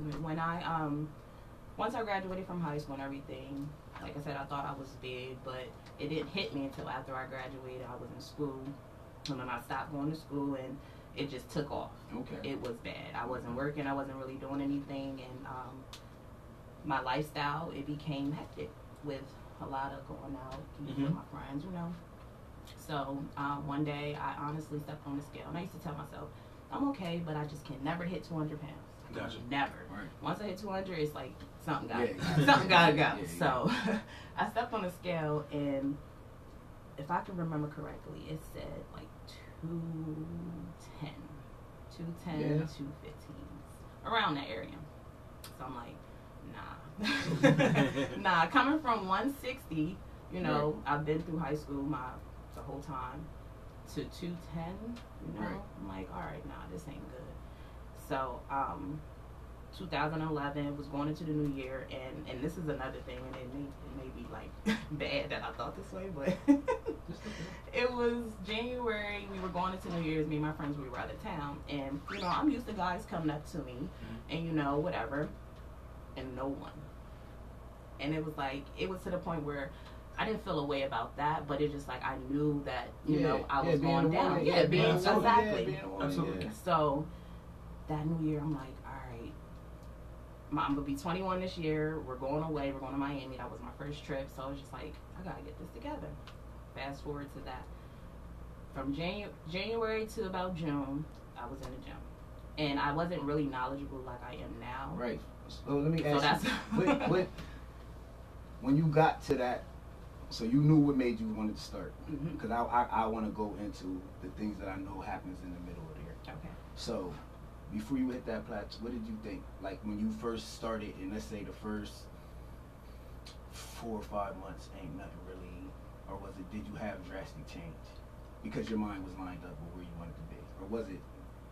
when I um once I graduated from high school and everything, like I said, I thought I was big, but it didn't hit me until after I graduated. I was in school, and then I stopped going to school, and it just took off. Okay. It was bad. I wasn't working. I wasn't really doing anything, and um, my lifestyle it became hectic with a lot of going out eating with Mhm. my friends, you know. So um, one day I honestly stepped on the scale, and I used to tell myself, I'm okay, but I just can never hit 200 pounds. Gotcha. Never. Right. Once I hit 200, it's like something got Yeah, something gotta go. yeah. So I stepped on the scale, and if I can remember correctly, it said like 210, 210, Yeah. 215, around that area. So I'm like, nah, nah. Coming from 160, you know, I've been through high school my the whole time to 210. You know, Right. I'm like, all right, nah, this ain't good. So, um, 2011 was going into the new year, and and this is another thing, and it may it may be like bad that I thought this way, but it was January. We were going into New Year's. Me and my friends we were out of town, and you know I'm used to guys coming up to me, and you know whatever, and no one. And it was like it was to the point where. I didn't feel a way about that, but it just like I knew that you Yeah, know I yeah, was being going down. woman, Yeah, yeah, being absolutely, yeah, exactly. being woman, Absolutely. yeah. So that new year, I'm like, all right, I'm gonna be 21 this year. We're going away. We're going to Miami. That was my first trip. So I was just like, I gotta get this together. Fast forward to that. From Janu- January to about June, I was in the gym, and I wasn't really knowledgeable like I am now. Right. So let me So ask that's you, what, what, when you got to that, so you knew what made you wanted to start. Mm-hmm. Because I, I, I want to go into the things that I know happens in the middle of there. Okay. So, before you hit that plateau, what did you think? Like when you first started, and let's say the first four or five months ain't nothing really, or was it? Did you have drastic change because your mind was lined up with where you wanted to be, or was it?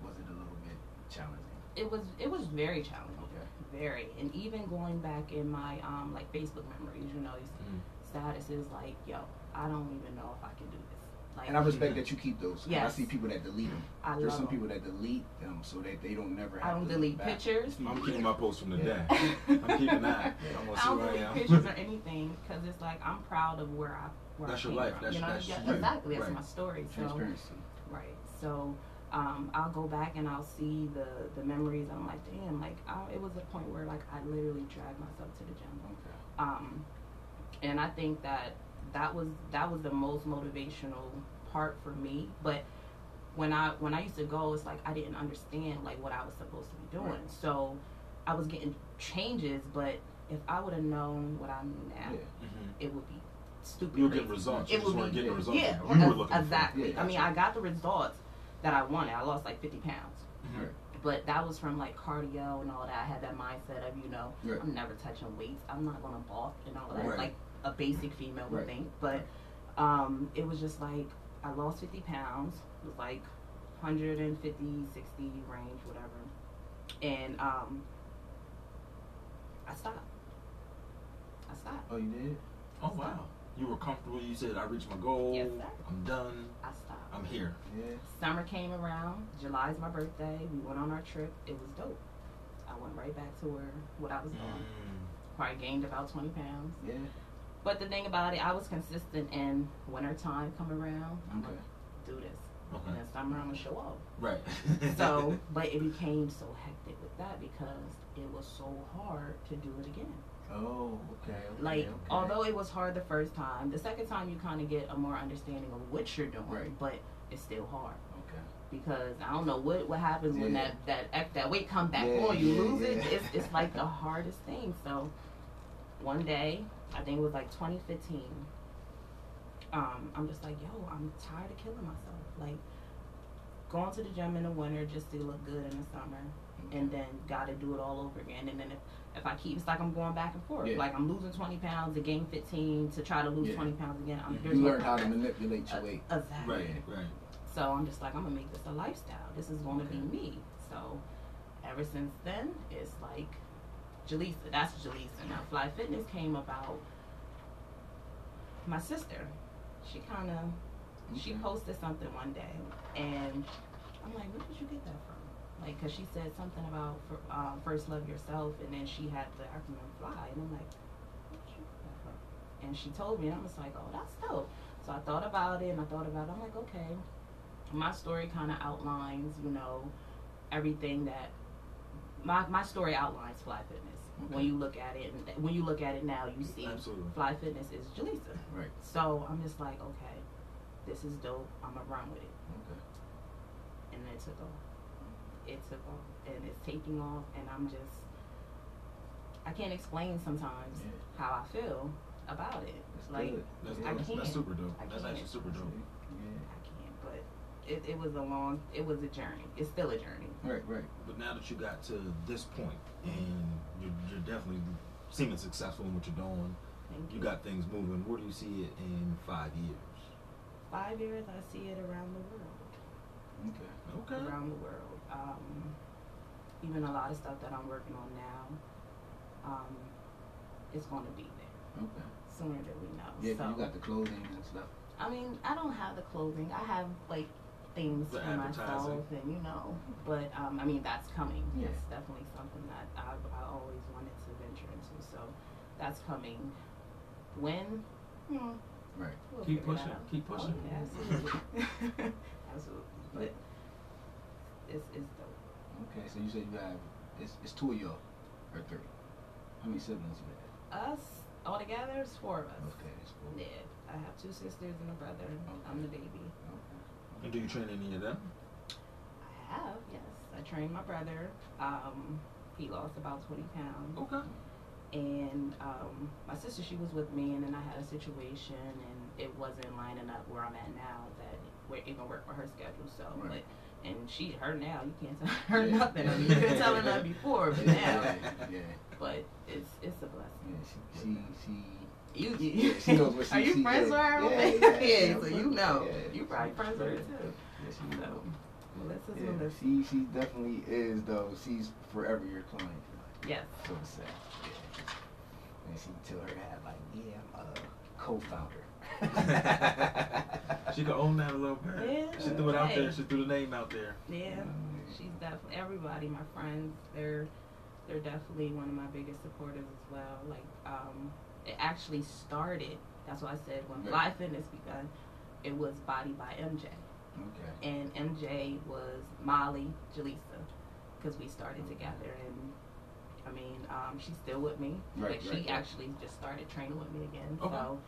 Was it a little bit challenging? It was it was very challenging. Okay. Very, and even going back in my um like Facebook memories, you know, these Mhm. statuses like, yo, I don't even know if I can do this. Like, And I respect that you keep those. Yes. I see people that delete them. I There's love some 'em. people that delete them so that they don't never have I don't to delete back. pictures. I'm keeping my post from the Yeah. day. I'm keeping that. Yeah. I'm gonna I don't where I delete pictures or anything because it's like I'm proud of where I where That's I your came life. from. That's- you know, that's Yeah, you. exactly. That's Right. my story. So Transparency. right. So um, I'll go back and I'll see the the memories. I'm like, damn. Like I, it was a point where like I literally dragged myself to the gym. Okay. Um, and I think that that was that was the most motivational part for me. But when I when I used to go, it's like I didn't understand like what I was supposed to be doing. Right. So I was getting changes, but if I would have known what I knew now, Yeah. Mhm. it would be stupid. You were crazy. getting results. You It just would weren't be getting the results yeah, you were ex- looking for. exactly. Yeah, I mean, I got the results that I wanted. I lost like 50 pounds. Mhm. But that was from like cardio and all that. I had that mindset of, you know, Right. I'm never touching weights. I'm not gonna balk and all that. Right. Like a basic female would Right. think. But um, it was just like I lost 50 pounds. It was like 150, 60 range, whatever. And um, I stopped. I stopped. Oh, you did? Oh wow. You were comfortable. You said I reached my goal. Yes, sir. I'm done. I stopped. I'm here. Yeah. Summer came around. July's my birthday. We went on our trip. It was dope. I went right back to where what I was doing. Mm. Probably gained about 20 pounds. Yeah. But the thing about it, I was consistent in winter time come around. I'm Okay. gonna do this. Okay. And summer I'm gonna show up. Right. So, but it became so hectic with that because it was so hard to do it again. Oh, okay. okay Like, okay. although it was hard the first time, the second time you kind of get a more understanding of what you're doing, Right. but it's still hard Okay. because I don't know what what happens when that that that weight come back Yeah, on you yeah, lose it. It's it's like the hardest thing. So one day, I think it was like 2015. Um, I'm just like, yo, I'm tired of killing myself. Like going to the gym in the winter just to look good in the summer, and then got to do it all over again. And then if if I keep, it's like I'm going back and forth. Yeah. Like I'm losing 20 pounds to gain 15 to try to lose Yeah. 20 pounds again. I'm. You no learned how to manipulate your Uh, weight. Exactly. right. Right. So I'm just like, I'm gonna make this a lifestyle. This is gonna Okay. be me. So ever since then, it's like Jaleesa. That's Jaleesa. Now Fly Fitness came about. My sister, she kind of, she Okay. posted something one day, and I'm like, where did you get that from? Like, cause she said something about fir- uh, first love yourself, and then she had the acronym FLY, and I'm like, where'd you get that from? And she told me, and I was like, oh, that's dope. So I thought about it, and I thought about it. I'm like, okay, my story kind of outlines, you know, everything that my my story outlines Fly Fitness. When you look at it, and when you look at it now, you see Absolutely. Fly Fitness is Jaleesa. Right. So I'm just like, okay, this is dope. I'm gonna run with it, Okay. and it took off. It took off, and it's taking off, and I'm just, I can't explain sometimes Yeah. how I feel about it. That's like good. That's, I that's, can't. that's super dope. I That's can't. actually super dope. Yeah. I can't, but it, it was a long, it was a journey. It's still a journey. Right. Right. But now that you got to this point and you're, you're definitely seeming successful in what you're doing, Thank you got things moving. Where do you see it in five years? five years. I see it around the world. Okay. Okay. around the world. Um, even a lot of stuff that I'm working on now, um, is going to be there Okay. sooner than we know. Yeah, so, you got the clothing and stuff. I mean, I don't have the clothing. I have like things The for myself, and you know, but um, I mean, that's coming. Yeah. It's definitely something that I I always wanted to venture into. So that's coming. When? Hmm. Right. We'll Keep figure that pushing, keep Oh, pushing. yeah, absolutely. absolutely. But it's it's dope. Okay. So you said you have it's it's two of y'all or three. How many siblings you have? Us altogether is four of us. Okay. That's cool. Yeah, I have two sisters and a brother. I'm the baby. Okay. And do you train any of them? I have, yes. I trained my brother. Um, he lost about 20 pounds. Okay. And um, my sister, she was with me, and then I had a situation, and it wasn't lining up where I'm at now that where it can work for her schedule. So, Right. but and she, her now, you can't tell her Yeah. nothing. I mean, you couldn't tell her nothing before, but now, Yeah. Yeah. but it's it's a blessing. Yeah. She she she. You, Yeah, she knows what she- Are you she- friends with her? yeah, Yeah, yeah, yeah, so you know. yeah, you probably friends with her too. Yeah, she know. Melissa's Yeah, Melissa. she she definitely is though. She's forever your client. Yes. So to say. Yeah. And she tell her dad like, yeah, I'm a co-founder. She could own that a little bit. Yeah, She threw it out hey. there. She threw the name out there. Yeah. Mm. She's definitely everybody, my friends, they're they're definitely one of my biggest supporters as well. Like, um, it actually started that's why I said when Yeah. Fly Fitness begun, it was Body by MJ. Okay. And MJ was Molly Jaleesa because we started together and I mean, um, she's still with me. Right, like she right, right. actually just started training with me again. Okay. So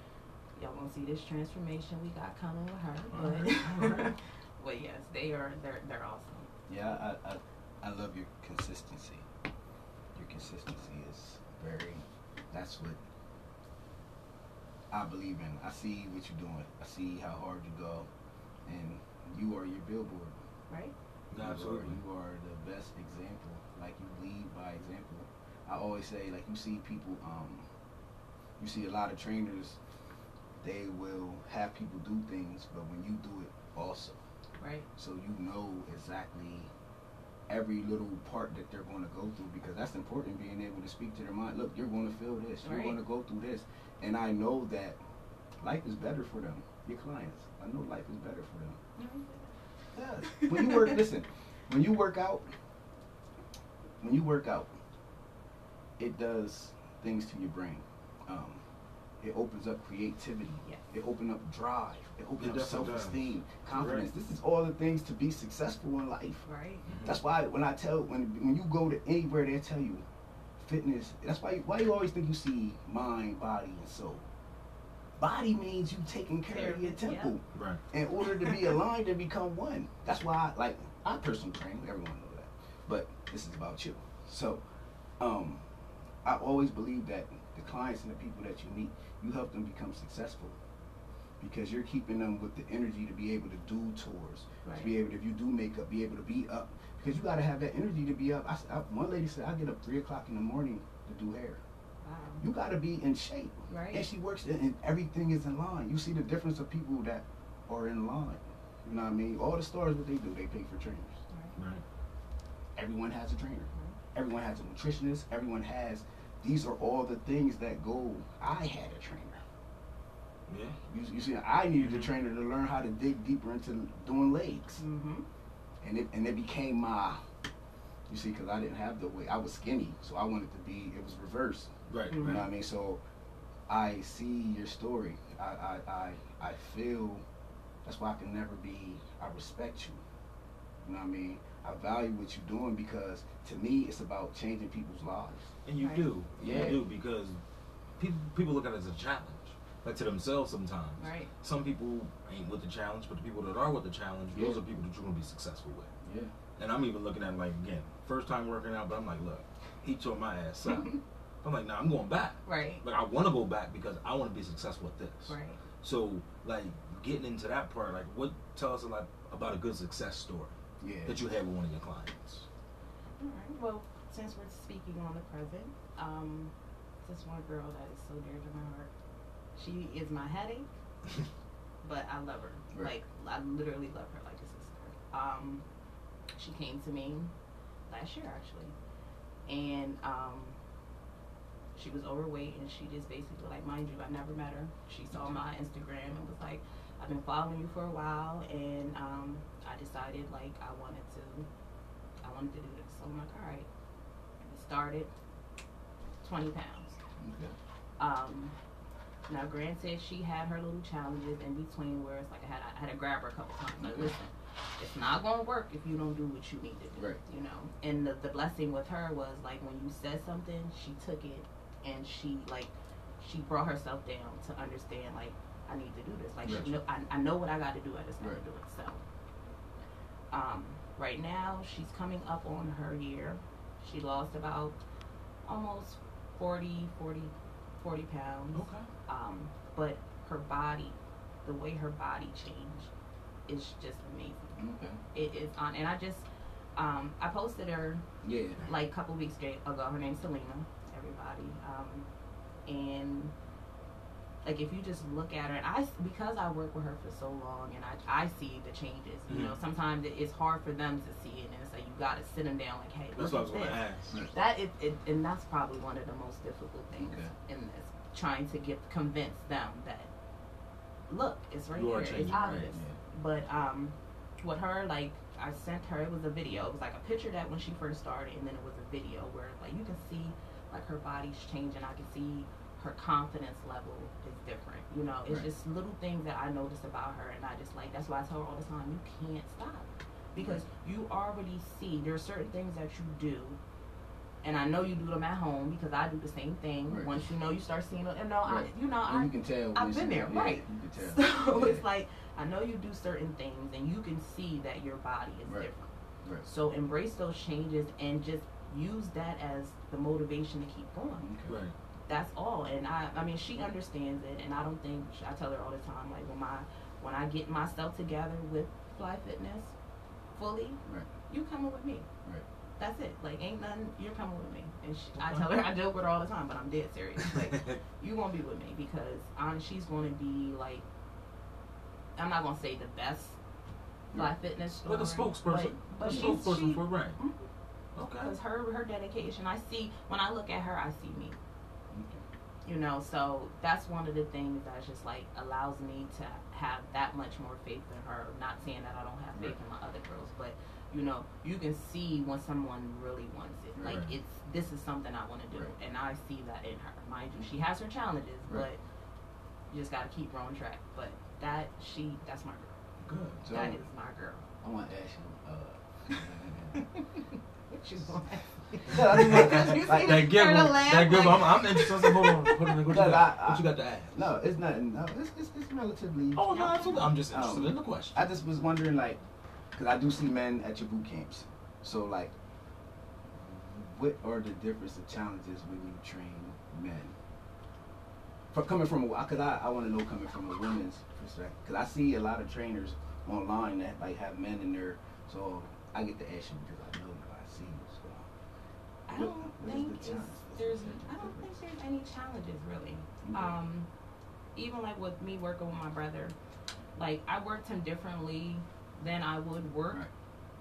y'all gonna see this transformation we got coming with her. But right, all right. but yes, they are they're they're awesome. Yeah, I, I I love your consistency. Your consistency is very. That's what I believe in. I see what you're doing. I see how hard you go, and you are your billboard. Right? You Absolutely. Are, you are the best example. Like you lead by example. I always say, like you see people. Um, you see a lot of trainers. They will have people do things, but when you do it, also. Right. so you know exactly every little part that they're going to go through because that's important being able to speak to their mind. Look you're going to feel this you're Right. going to go through this. And i know that life is better for them your clients. I know life is better for them. Yeah. when you work listen when you work out when you work out it does things to your brain. Um, it opens up creativity Yes. it opens up drive it opens It up self-esteem confidence Correct. this is all the things to be successful in life Right. that's why when I tell when when you go to anywhere they tell you fitness. That's why why you always think you see mind, body, and soul. Body means you taking care of your Care, yeah. temple Right. in order to be aligned and become one. That's why I like I personal train. Everyone know that, but this is about you. So, um, I always believe that the clients and the people that you meet, you help them become successful because you're keeping them with the energy to be able to do tours, Right. to be able to, if you do makeup, be able to be up because you got to have that energy to be up. I, s- I- one lady said I get up three o'clock in the morning to do hair. Wow. You got to be in shape. Right. And she works and- and everything is in line. You see the difference of people that are in line. You know what I mean? All the stars, what they do, they pay for trainers. Right. Right. Everyone has a trainer. Everyone has a nutritionist. Everyone has. These are all the things that go. I had a trainer. Yeah. You, you see, I needed Mhm. a trainer to learn how to dig deeper into doing legs, Mm-hmm. and it and it became my You see, because I didn't have the weight. I was skinny, so I wanted to be. It was reverse. Right. You know what I mean? So I see your story. I I I, I feel. That's why I can never be. I respect you. You know what I mean? I value what you're doing because to me it's about changing people's lives. And you Right. do. Yeah. You do because people people look at it as a challenge. Like to themselves sometimes. Right. Some people ain't with the challenge, but the people that are with the challenge, Yeah. those are people that you're gonna be successful with. Yeah. And I'm even looking at it like again, first time working out, but I'm like, look, he tore my ass up. I'm like, nah, I'm going back. Right. Like I want to go back because I want to be successful at this. Right. So like getting into that part, like what tell us lot about a good success story Yeah. that you had with one of your clients. All right. Well, since we're speaking on the present, um, this one girl that is so dear to my heart. She is my headache, but I love her. Right. Like I literally love her like a sister. Um, she came to me last year actually, and um, she was overweight and she just basically like, mind you, I never met her. She saw my Instagram and was like, I've been following you for a while, and um, I decided like I wanted to, I wanted to do this. So I'm like, all right. We started 20 pounds. Okay. Um, now, granted, she had her little challenges in between where it's like I had I had to grab her a couple times. Like, listen, it's not gonna work if you don't do what you need to do. Right. You know. And the, the blessing with her was like when you said something, she took it and she like she brought herself down to understand like I need to do this. Like Right. she know, I, I know what I got to do. I just got to Right. do it. So. Um, right now she's coming up on her year. She lost about almost 40, 40, 40 pounds. Okay. Um, but her body, the way her body changed, is just amazing. Okay. It is on, and I just, um, I posted her Yeah. like a couple weeks ago. Her name's Selena. Everybody, um, and like if you just look at her, and I because I work with her for so long, and I I see the changes. You know, Mhm. sometimes it, it's hard for them to see it, and it's like you got to sit them down, like, hey, That's look what I was gonna ask. That is, it, and that's probably one of the most difficult things Okay. in this, trying to get convince them that look, it's right here, it's right, obvious. But um, with her, like I sent her, it was a video. It was like a picture that when she first started, and then it was a video where like you can see like her body's changing. I can see her confidence level different. You know, it's Right. just little things that I notice about her, and I just like that's why I tell her all the time, you can't stop because you already see there are certain things that you do and I know you do them at home because I do the same thing. Right. Once you know you start seeing it, and no, Right. I, you know, I, you can tell. I've been there, yeah, right? You can tell. So Yeah. it's like I know you do certain things, and you can see that your body is Right. different. Right. So embrace those changes and just use that as the motivation to keep going. Right. That's all. And I, I mean, she understands it, and I don't think I tell her all the time, like when my when I get myself together with Fly Fitness fully, Right. you coming with me. Right. That's it. Like, ain't nothing. You're coming with me. And she, I tell her, I joke with her all the time, but I'm dead serious. Like, you gonna be with me because um, she's gonna be like, I'm not gonna say the best fly fitness store, But the spokesperson. but, but the she's spokesperson she, for right. Mhm. Okay. because her her dedication. I see when I look at her, I see me. You know, so that's one of the things that just like allows me to have that much more faith in her. Not saying that I don't have faith in my other girls, but you know, you can see when someone really wants it. Like it's this is something I want to do, Right. and I see that in her. Mind you, she has her challenges, Right. but you just gotta keep her on track. But that she, that's my girl. Good. So that is my girl. I want to ask you. Uh, what you going No, I mean, like, like, That give her him, laugh, that give like- I'm, I'm interested. Hold on, hold on. What you got? I- what you got to ask? no, it's nothing. No, it's, it's, it's relatively. Oh no, absolutely. I'm just interested Um, in the question. I just was wondering, like, because I do see men at your boot camps. So, like, what are the difference of challenges when you train men? For coming from a, because I, I want to know coming from a women's perspective. Because I see a lot of trainers online that like have men in there. So I get to ask you because I know you, I see you. So I don't think the it's, there's I don't think there's any challenges really. Okay. Um, even like with me working with my brother, like I worked him differently than I would work Right.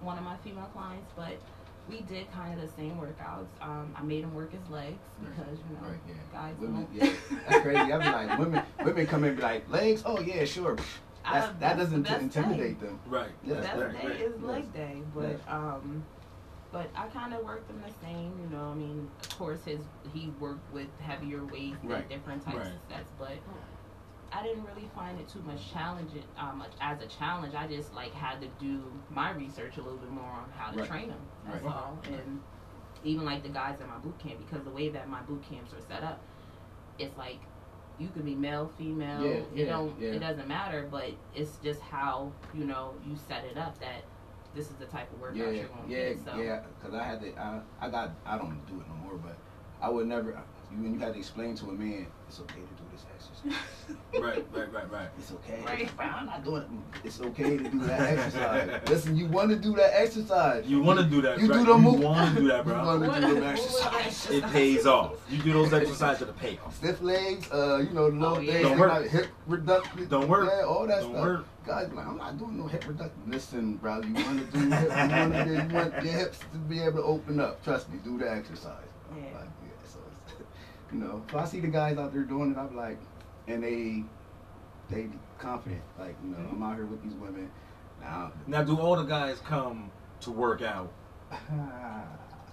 one of my female clients, but we did kind of the same workouts. Um, I made him work his legs because you know Right, yeah. guys Women, don't. yeah, that's crazy. I be like, women, women come in and be like, legs? Oh yeah, sure. I- That's, that doesn't best intimidate them. Right. Yeah, Best right, day right. is leg day, but Right. um, but I kind of worked him the same. You know, I mean, of course, his he worked with heavier weights Right. and different types Right. of sets, but I didn't really find it too much challenging um, as a challenge. I just like had to do my research a little bit more on how to Right. train them. That's Right. all. And even like the guys in my boot camp, because the way that my boot camps are set up, it's like you could be male, female. Yeah, it yeah, don't. yeah. It doesn't matter. But it's just how you know you set it up that this is the type of workout Yeah, you're going to yeah, get. So. yeah. Because I had to, I, I got, I don't do it no more, but I would never. You, when you had to explain to a man, it's okay to do this exercise. Right, right, right, right. It's okay. Right. I'm not doing it. It's okay to do that exercise. Listen, you want to do that exercise. You want to do that, You right? do the move. You want to do that, bro. You want to do them what was that exercises. It pays off. You do those exercises to pay off. Stiff legs, uh, you know, the little Oh, yeah. things, Don't work. like hip reduction. Don't work. Yeah, all that Don't stuff. work. Guys, like, I'm not doing no hip reduction. Listen, bro, you want to do hip, you want, to, you want your hips to be able to open up. Trust me, do the exercise. Yeah. Like, yeah, so it's, you know, if I see the guys out there doing it, I'm like, and they, they confident. Like, you know, mm-hmm. I'm out here with these women. Now, Now, do all the guys come to work out?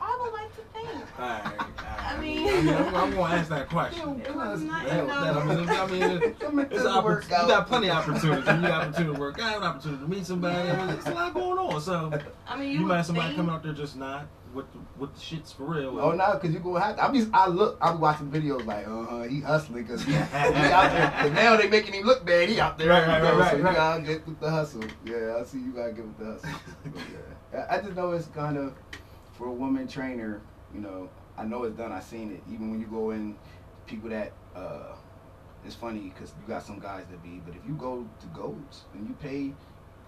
I would like to think. All right, all right. I mean- I mean, I'm, I'm gonna ask that question. It was not- That- no. that- I mean, I mean, it- Come into it's the oppor- workout. you got plenty of opportunities. You got opportunity to work out, an opportunity to meet somebody. I mean, there's a lot going on. So I mean, you, you, might have somebody think, coming out there just not with the, with the shits for real. Oh no, cause you gonna have to. I be, I look, I be watching videos like, uh huh, he hustling, cause he, he out there. Cause now they making him look bad. He out there, Right, right, you know, right, so you gotta get with the hustle. Yeah, I see you gotta get with the hustle. But yeah, I I just know it's kind of for a woman trainer. You know, I know it's done. I seen it. Even when you go in, people that uh, it's funny because you got some guys that be, but if you go to goats and you pay,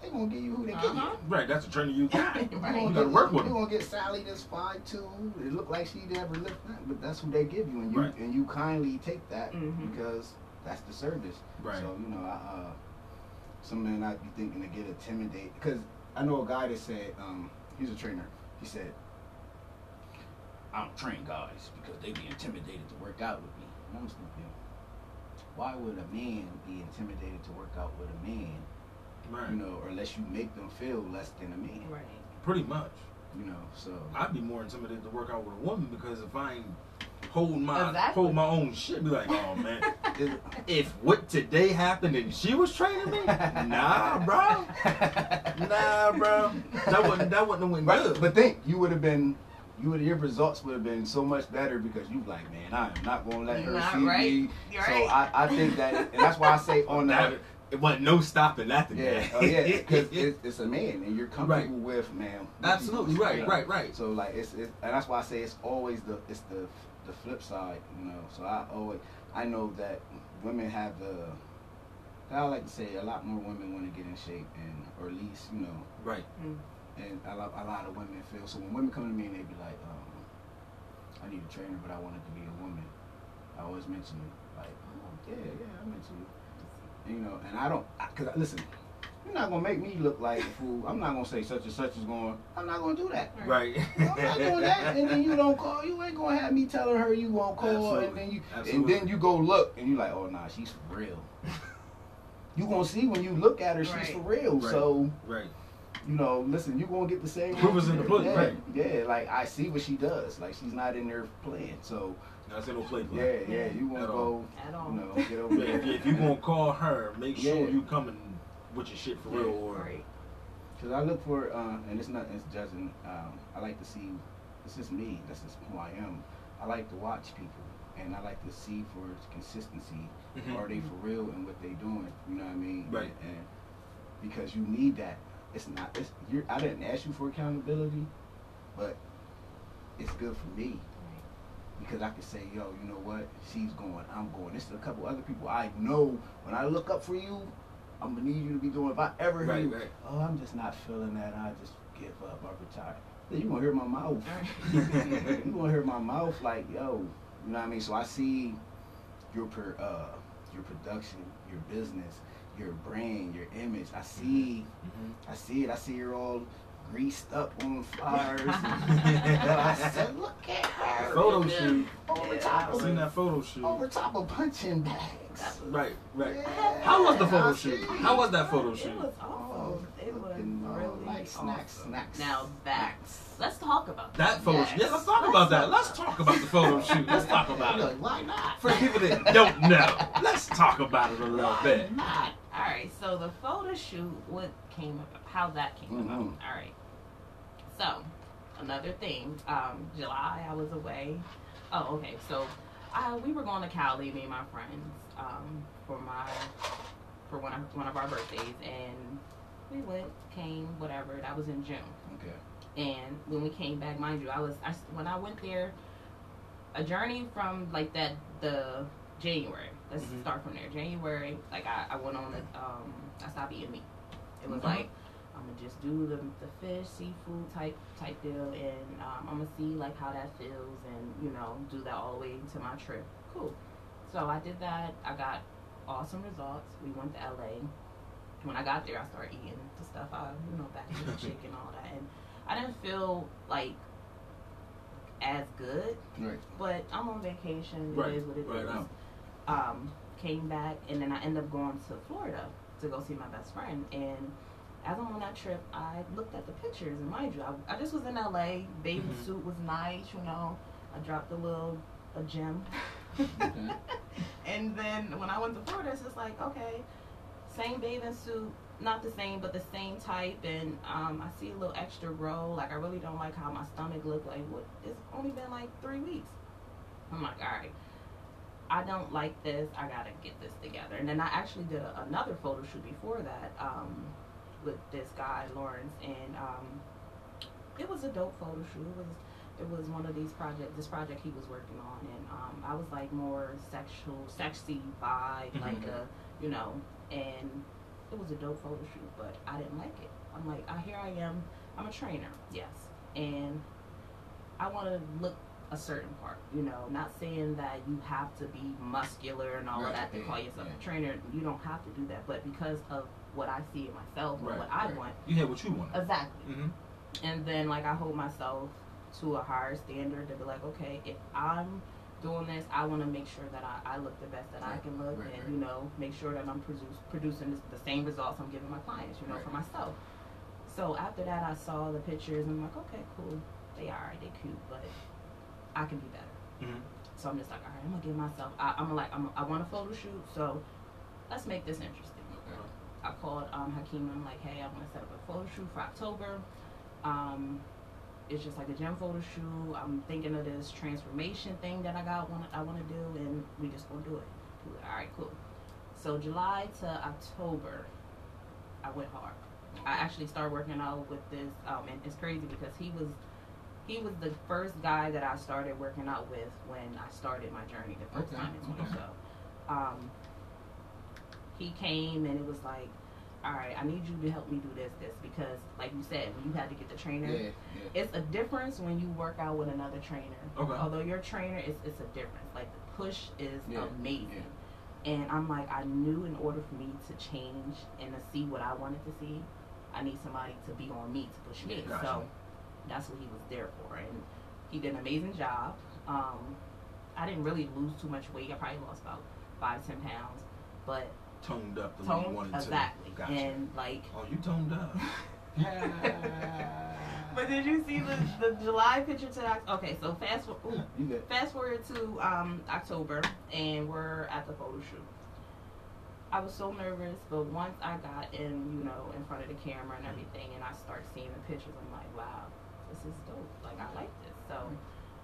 they gonna give you who they give you. Uh-huh. Right, that's a trainer you got. Right. You Right. gonna gotta get- work with You them. gonna get Sally that's five two. It look like she never lived that, but that's who they give you, and you Right. and you kindly take that Mhm. because that's the service. Right. So you know, I, uh, some men not be thinking to get intimidated because I know a guy that said um, he's a trainer. He said, "I don't train guys because they be intimidated to work out with me." And I'm thinking, why would a man be intimidated to work out with a man? Right. You know, or unless you make them feel less than a man. Right. Pretty much. You know, so I'd be more intimidated to work out with a woman because if I ain't holding my Exactly. hold my own shit, be like, oh man. It- if what today happened and she was training me, nah, bro, nah, bro, that wouldn't that wouldn't have went Right, good. but think you would have been, you would your results would have been so much better because you like, man, I am not gonna let her Not see right. me. You're so right. I, I think that, and that's why I say on that, that, it wasn't no stopping that yeah, today. oh yeah, because it's, it's a man and you're comfortable with man. Absolutely you do. right, right, right. So like it's, it's and that's why I say it's always the it's the the flip side, you know. So I always I know that women have the I like to say a lot more women want to get in shape and or at least you know Right. and a lot, a lot of women feel so when women come to me and they be like, um, I need a trainer, but I want it to be a woman. I always mention it, like, oh yeah, yeah, I mention you. And, you know, and I don't, I, cause listen, you're not gonna make me look like a fool. I'm not gonna say such and such is going. I'm not gonna do that. Right. I'm not doing that, and then you don't call. You ain't gonna have me telling her you won't call, Absolutely. and then you, and then you go look, and you're like, oh nah, she's for real. you gonna see when you look at her, she's Right. for real. Right. So Right. you know, listen, you gonna get the same. Proof is in the pudding, yeah, right. Yeah, like I see what she does. Like she's not in there playing. So That's no play yeah, play. yeah, you wanna go, At all. you know, get over Yeah, if, if you gonna call her, make sure Yeah. you coming with your shit for real. Or Right. Cause I look for, uh, and it's not, it's judging. Um, I like to see. It's just me. That's just who I am. I like to watch people, and I like to see for consistency. Mhm. Are they for real in what they doing? You know what I mean? Right. And because you need that. It's not. It's you're. I didn't ask you for accountability, but it's good for me because I can say, yo, you know what? She's going. I'm going. There's a couple other people I know. When I look up for you, I'm gonna need you to be doing. If I ever hear Right, you, right. oh, I'm just not feeling that. I just give up. I retire. Then you gonna hear my mouth. you gonna hear my mouth like, yo, you know what I mean? So I see your per, uh, your production, your business, your brand, your image. I see, Mhm. I see it. I see you're all greased up on the flyers. I said, look at her. Photo shoot. Over Yeah, top I of seen that photo shoot. over top of punching bags. Right, right. Yeah, How was the photo I shoot? see. How was that photo It shoot? was awesome. It was uh, really like Like snacks, awesome. snacks. Now that Snacks. let's talk about That photo Yes. shoot. Yeah, let's talk about that. Let's talk about the photo shoot. Let's talk about it. why not? For the people that don't know, let's talk about it a little Why bit. not? All right, so the photo shoot, what came about, how that came about. Mhm. All right, so another thing, um, July I was away. Oh, okay, so uh, we were going to Cali, me and my friends, um, for my for one of one of our birthdays, and we went, came, whatever. That was in June. Okay. And when we came back, mind you, I was I, when I went there, a journey from like that the January. Let's Mhm. start from there. January, like I, I went on a um I stopped eating meat. It was Mhm. like I'm gonna just do the the fish seafood type type deal, and um, I'm gonna see like how that feels, and you know do that all the way to my trip. Cool. So I did that. I got awesome results. We went to LA. When I got there, I started eating the stuff I, you know, back to the chicken, all that, and I didn't feel like as good. Right. But I'm on vacation. Right, It is what it is. right now. Um, came back, and then I ended up going to Florida to go see my best friend. And as I'm on that trip, I looked at the pictures, and mind you, I, I just was in LA. Bathing Mhm. suit was nice, you know. I dropped a little a gem. Okay. and then when I went to Florida, it's just like okay, same bathing suit, not the same, but the same type. And um, I see a little extra roll. Like I really don't like how my stomach looked. Like what? It's only been like three weeks. I'm like, all right. I don't like this. I gotta get this together. And then I actually did a, another photo shoot before that um, with this guy Lawrence, and um, it was a dope photo shoot. It was it was one of these project this project he was working on, and um, I was like more sexual, sexy vibe, like Mhm. a you know, and it was a dope photo shoot, but I didn't like it. I'm like, I here I am. I'm a trainer, yes, and I want to look a certain part. You know, not saying that you have to be muscular and all of that to yeah, call yourself yeah. a trainer. You don't have to do that, but because of what I see in myself and Right, what I right. want, You have what you want. exactly. Mm-hmm. And then like I hold myself to a higher standard to be like, okay, if I'm doing this, I want to make sure that I, I look the best that I can look, right, and right. you know, make sure that I'm produce, producing this, the same results I'm giving my clients, you know, Right. for myself. So after that, I saw the pictures and I'm like, okay, cool, they are, they cute, but I can be better. Mm-hmm. So I'm just like, all right, I'm gonna give myself. I, I'm like, I'm, I want a photo shoot, so let's make this interesting. I called um, Hakeem. I'm like, hey, I want to set up a photo shoot for October. Um, it's just like a gym photo shoot. I'm thinking of this transformation thing that I got. Want I want to do, and we just gonna do it. He was like, All right, cool. So July to October, I went hard. I actually started working out with this, um, and it's crazy because he was he was the first guy that I started working out with when I started my journey the first Okay, time in okay. 2012. Um, he came and it was like, all right, I need you to help me do this, this because, like you said, when you had to get the trainer, Yeah, yeah. it's a difference when you work out with another trainer. Okay. Although your trainer, it's it's a difference. Like the push is Yeah, amazing. And I'm like, I knew in order for me to change and to see what I wanted to see, I need somebody to be on me to push me. Gotcha. So that's what he was there for, and he did an amazing job. Um, I didn't really lose too much weight. I probably lost about five, ten pounds, but Toned up the way you toned wanted exactly. to. Gotcha. And like, oh, you toned up. but did you see the, the July picture to okay? So fast ooh, fast forward to um, October, and we're at the photo shoot. I was so nervous, but once I got in, you know, in front of the camera and everything, and I start seeing the pictures, I'm like, wow, this is dope. Like I like this. So,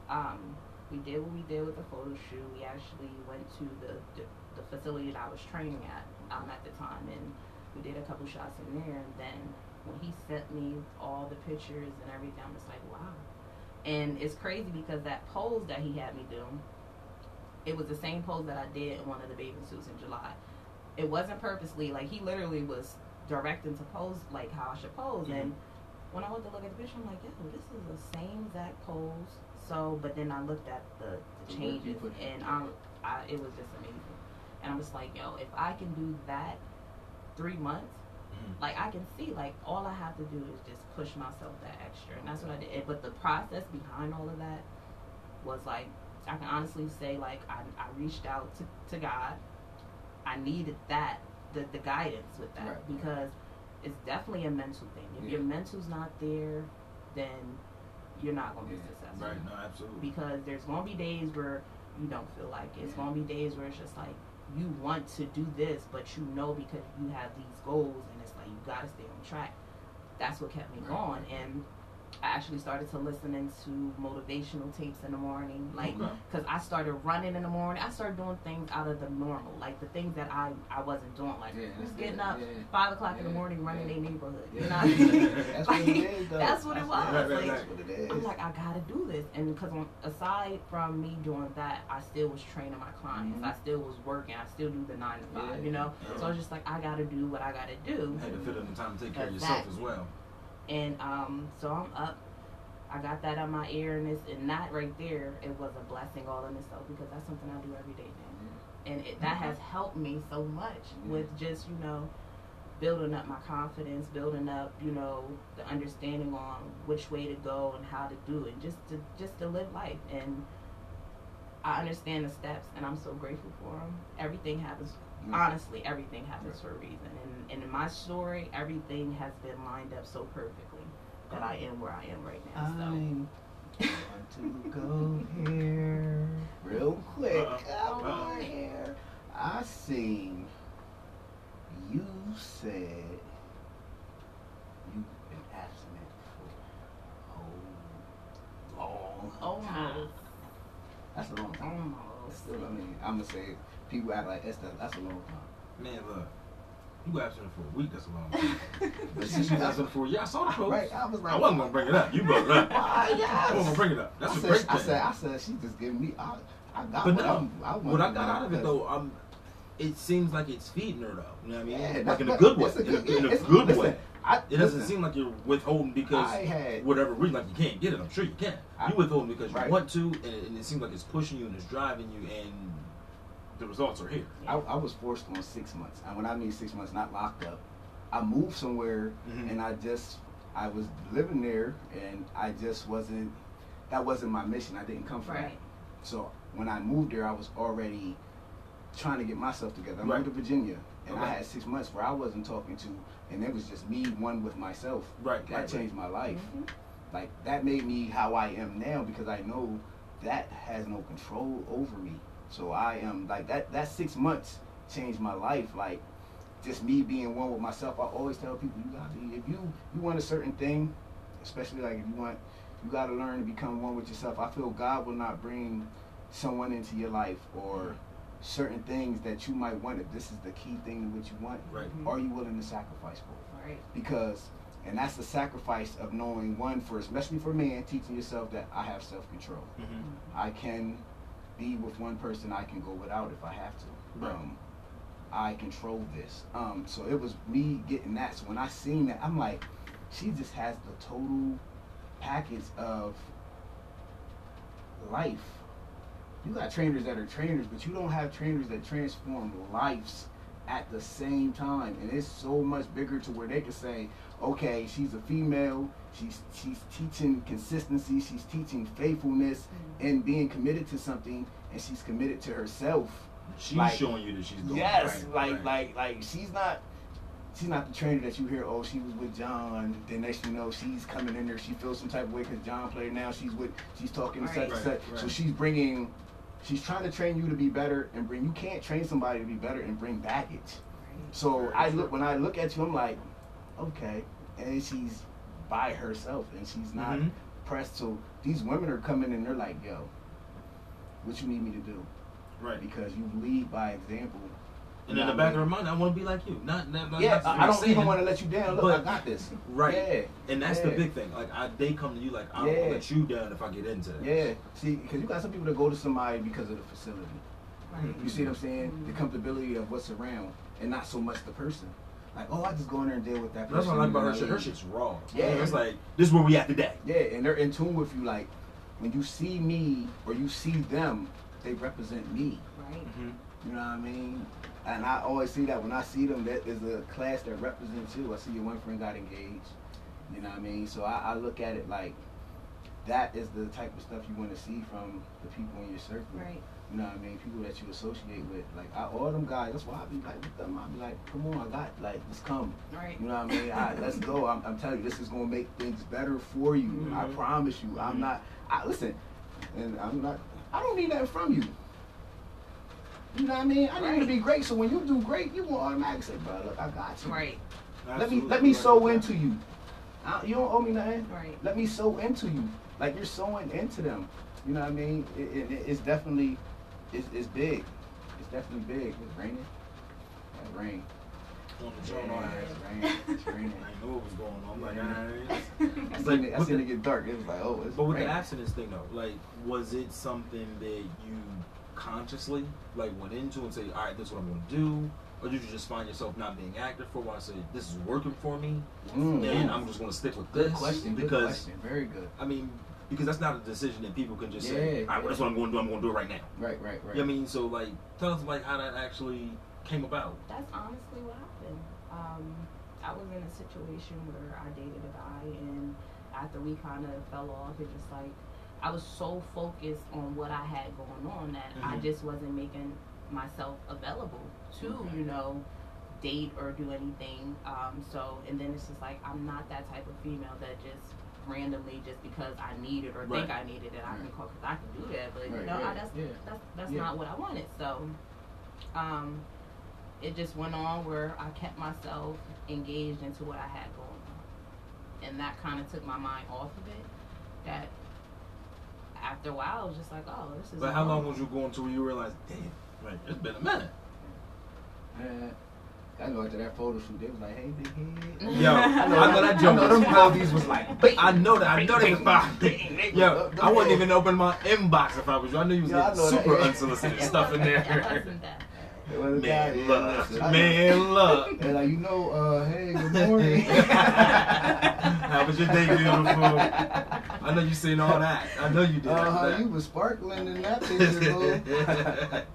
um, we did what we did with the photo shoot. We actually went to the the, the facility that I was training at um, at the time, and we did a couple shots in there. And then when he sent me all the pictures and everything, I'm just like, wow. And it's crazy because that pose that he had me do, it was the same pose that I did in one of the bathing suits in July. It wasn't purposely like he literally was directing to pose like how I should pose. And when I went to look at the picture, I'm like, yo, this is the same exact pose. So, but then I looked at the, the The work you changes, and I'm, I, it was just amazing. And I'm just like, yo, if I can do that three months, Mhm. like I can see, like all I have to do is just push myself that extra, and that's what I did. But the process behind all of that was like, I can honestly say, like I, I reached out to, to God. I needed that, the, the guidance with that right. because it's definitely a mental thing. If Yeah. your mental's not there, then you're not gonna be successful. Right. No, absolutely. Because there's gonna be days where you don't feel like it. It's Yeah. gonna be days where it's just like you want to do this, but you know because you have these goals and it's like you gotta stay on track. That's what kept me Right. going and I actually started to listen into motivational tapes in the morning, like Okay. because I started running in the morning. I started doing things out of the normal, like the things that I I wasn't doing, like Yeah, who's getting it. up Yeah. five o'clock in the morning running Yeah. their neighborhood. You know, what I mean? That's like, what it is, though. That's what it was. Right, right, like, right. What it is. I'm like, I gotta do this, and because aside from me doing that, I still was training my clients. Mhm. I still was working. I still do the nine to five. Yeah. You know, Yeah. so I was just like, I gotta do what I gotta do, had to fit in the time to take care of yourself as well. And um, so I'm up. I got that on my ear, and it's and that right there, it was a blessing all in itself because that's something I do every day now, and it, that has helped me so much with just you know building up my confidence, building up, you know, the understanding on which way to go and how to do it, just to just to live life. And I understand the steps, and I'm so grateful for them. Everything happens. Mm. Honestly, everything happens for a reason. And, and in my story, everything has been lined up so perfectly that I am where I am right now. So. I want to go here real quick. Uh-uh. I want uh. here. I seen you said you've been abstinent for a whole long time. That's a long time. Almost. Still, I mean, I'm gonna say people act like that's that's a long time. Man, look, you go absent for a week. That's a long time. But But since since you you absent for a year, I saw the post. right, I was like, I wasn't gonna bring it up. You brought it up. Why, yes. I wasn't gonna bring it up. That's I a said, great I said, I said, she just giving me. I, I got But what, no, I'm, I what I got out of it do. though, um, it seems like it's feeding her though. You know what I mean? Yeah, like in a good way. it's a In a, good- in a good listen, way. I, It doesn't listen, seem like you're withholding because had whatever reason, like you can't get it. I'm sure you can. I- you withholding because you right. want to, and and it seems like it's pushing you and it's driving you, and the results are here. I, I was forced on six months, and when I mean six months, not locked up. I moved somewhere, Mhm. and I just I was living there, and I just wasn't. That wasn't my mission. I didn't come for that. So when I moved there, I was already trying to get myself together. I Right. moved to Virginia, and I had six months where I wasn't talking to, and it was just me, one with myself. Right, That right, changed my life. Mhm. Like that made me how I am now because I know that has no control over me. So I am like that. That six months changed my life. Like just me being one with myself. I always tell people you gotta if you you want a certain thing, especially like if you want you gotta learn to become one with yourself. I feel God will not bring someone into your life or certain things that you might want if this is the key thing in which you want. Right. Are you willing to sacrifice for it? Right. because and that's the sacrifice of knowing one for especially for man teaching yourself that i have self-control Mm-hmm. i can be with one person i can go without if i have to. Right. um, i control this. Um, so it was me getting that. So when i seen that i'm like she just has the total package of life. You got trainers that are trainers but you don't have trainers that transform lives at the same time. And it's so much bigger to where they can say okay she's a female she's she's teaching consistency she's teaching faithfulness mm-hmm. and being committed to something and she's committed to herself. She's Like- showing you that she's doing yes. Right, like right. like like she's not she's not the trainer that you hear oh she was with john. Then next you know she's coming in there. She feels some type of way because john played. Now she's with she's talking to such and Right. such. Right, so she's bringing she's trying to train you to be better and bring you can't train somebody to be better and bring baggage. Right. so Very I look when I look at you, I'm like, okay, and she's by herself and she's not Mhm. pressed. to. these women are coming and they're like, yo, what you need me to do? Right. Because you lead by example. And in the back of her mind, I want to be like you. Not, not, not yeah, not I I don't saying- even want to let you down. Look, but- I got this. Right. Yeah. And that's the big thing. Like, I, they come to you like, I don't want Yeah. to let you down if I get into this. Yeah. See, because you got some people that go to somebody because of the facility. Right. You see what I'm saying? The comfortability of what's around, and not so much the person. Like, oh, I just go in there and deal with that But that's what I like about her and shit. Her shit's raw. Yeah. It's like, this is where we at today. Yeah, and they're in tune with you. Like when you see me or you see them, they represent me. Right. Mm-hmm. You know what I mean? And I always see that when I see them, that is a class that represents you. I see your one friend got engaged. You know what I mean? So I, I look at it like that is the type of stuff you want to see from the people in your circle. Right. You know what I mean? People that you associate with. Like I, all them guys. That's why I be like with them. I be like, come on, I got like, let's come. Right. You know what I mean? I, let's go. I'm, I'm telling you, this is gonna make things better for you. I Mhm. promise you. I'm Mhm. not. I listen, and I'm not. I don't need that from you. You know what I mean? I need you to be great. So when you do great, you want automatically say, bro, look, I got you. Right. Let me let me Right sow into you. I, you don't owe me nothing. Right. Let me sow into you. Like you're sowing into them. You know what I mean? It, it, it's definitely, it's, it's big. It's definitely big. It's raining. That rain. On the Yeah, joint, all right. it's raining. It's raining. I didn't know what was going on. I'm like, Yeah. alright. I It's seen like, it, I with seen the- it get dark. It was like, oh, it's But with raining. the abstinence thing though, like, was it something that you consciously like went into and say, all right, this is what I'm going to do, or did you just find yourself not being active for a while? Say, this is working for me, Mm. and I'm just going to stick with Good this question. Good because question. Very good. I mean, because that's not a decision that people can just say, Yeah, all right, well, that's what I'm going to do. I'm going to do it right now. Right, right, right. You know what I mean? So like, tell us like how that actually came about. That's honestly what happened. Um, I was in a situation where I dated a guy, and after we kind of fell off, it just like I was so focused on what I had going on that I Mhm. just wasn't making myself available to, Okay. you know, date or do anything. Um, so, and then it's just like I'm not that type of female that just randomly just because I need it or think I need it that I can call because I can do that, but you Right, know, I, that's yeah. that's that's Yeah. not what I wanted. So, um, it just went on where I kept myself engaged into what I had going on, and that kind of took my mind off of it. That after a while, I was just like, oh, this is. But how long was you going to where you realized, damn, like it's been a minute. Man, I know after that photo shoot, they was like, "Hey, big head." Yo, I know I joke know was them movies was like, I know that. I know they was buying. Yo, I wouldn't even open my inbox if I was you. I knew you was Yeah, getting know that. super unsolicited stuff in there. wasn't that. It wasn't that, Man, yeah, look, listen, I know. man, look. And like, you know, uh, hey, good morning. How was your day, beautiful? I know you seen all that. I know you did. Uh, how you was sparkling in that picture, boo.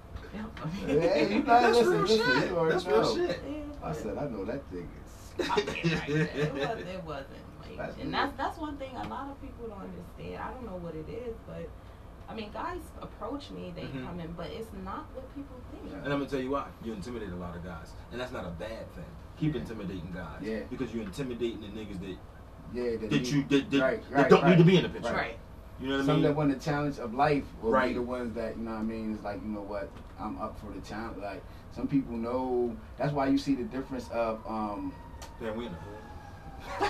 Yeah. hey, you know, That's listen, real listen, shit. you already That's know. real shit. I said, I know that thing is. I can't write that. It wasn't. It wasn't like, That's and good. that's that's one thing a lot of people don't understand. I don't know what it is, but I mean, guys approach me, they Mhm. come in, but it's not what people think. And I'm gonna tell you why. You intimidate a lot of guys, and that's not a bad thing. Keep intimidating guys. Yeah. Because you're intimidating the niggas that Yeah, that you that, that, Right, that don't need to be in the picture. Right. You know what I Some mean? that want the challenge of life will Right. be the ones that you know what I mean it's like you know what I'm up for the challenge. Like some people know that's why you see the difference of um. Damn, we in the pool.